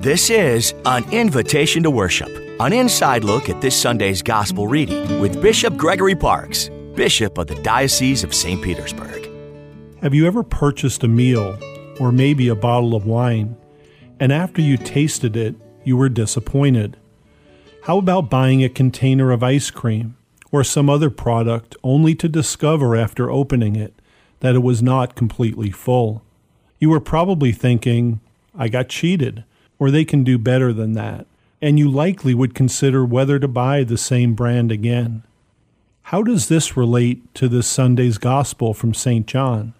This is an invitation to worship, an inside look at this Sunday's gospel reading with Bishop Gregory Parkes, Bishop of the Diocese of St. Petersburg. Have you ever purchased a meal or maybe a bottle of wine, and after you tasted it, you were disappointed? How about buying a container of ice cream or some other product only to discover after opening it that it was not completely full? You were probably thinking, I got cheated, or they can do better than that, and you likely would consider whether to buy the same brand again. How does this relate to this Sunday's Gospel from St. John?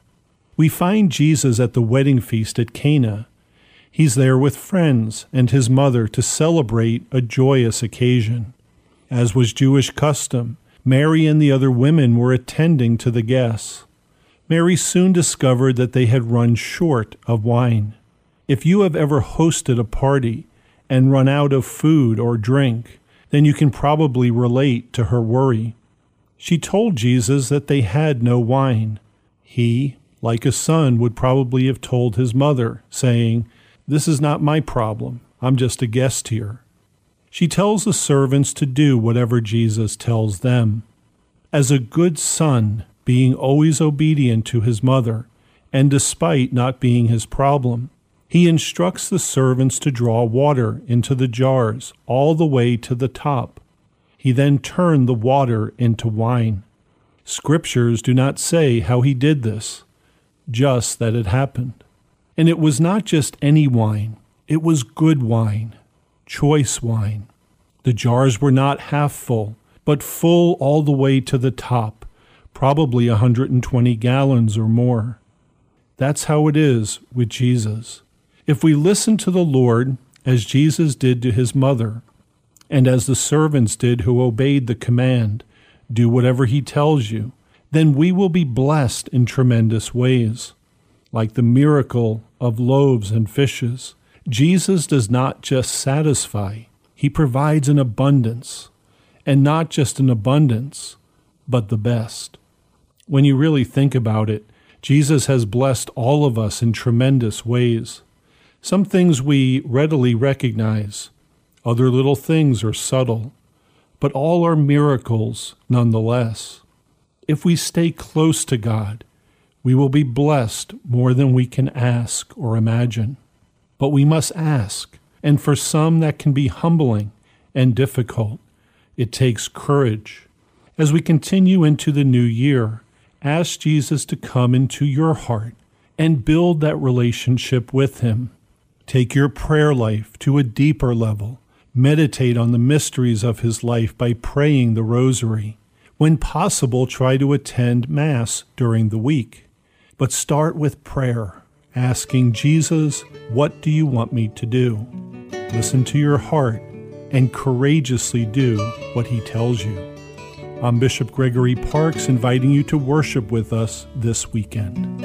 We find Jesus at the wedding feast at Cana. He's there with friends and his mother to celebrate a joyous occasion. As was Jewish custom, Mary and the other women were attending to the guests. Mary soon discovered that they had run short of wine. If you have ever hosted a party and run out of food or drink, then you can probably relate to her worry. She told Jesus that they had no wine. He, like a son, would probably have told his mother, saying, This is not my problem. I'm just a guest here. She tells the servants to do whatever Jesus tells them. As a good son, being always obedient to his mother, and despite not being his problem, he instructs the servants to draw water into the jars all the way to the top. He then turned the water into wine. Scriptures do not say how he did this, just that it happened. And it was not just any wine, it was good wine, choice wine. The jars were not half full, but full all the way to the top probably a 120 gallons or more. That's how it is with Jesus. If we listen to the Lord as Jesus did to his mother, and as the servants did who obeyed the command, do whatever he tells you, then we will be blessed in tremendous ways. Like the miracle of loaves and fishes, Jesus does not just satisfy, he provides an abundance, and not just an abundance, but the best. When you really think about it, Jesus has blessed all of us in tremendous ways. Some things we readily recognize, other little things are subtle, but all are miracles nonetheless. If we stay close to God, we will be blessed more than we can ask or imagine. But we must ask, and for some that can be humbling and difficult. It takes courage. As we continue into the new year, Ask Jesus to come into your heart and build that relationship with Him. Take your prayer life to a deeper level. Meditate on the mysteries of His life by praying the Rosary. When possible, try to attend Mass during the week. But start with prayer, asking Jesus, What do you want me to do? Listen to your heart and courageously do what He tells you. I'm Bishop Gregory Parkes, inviting you to worship with us this weekend.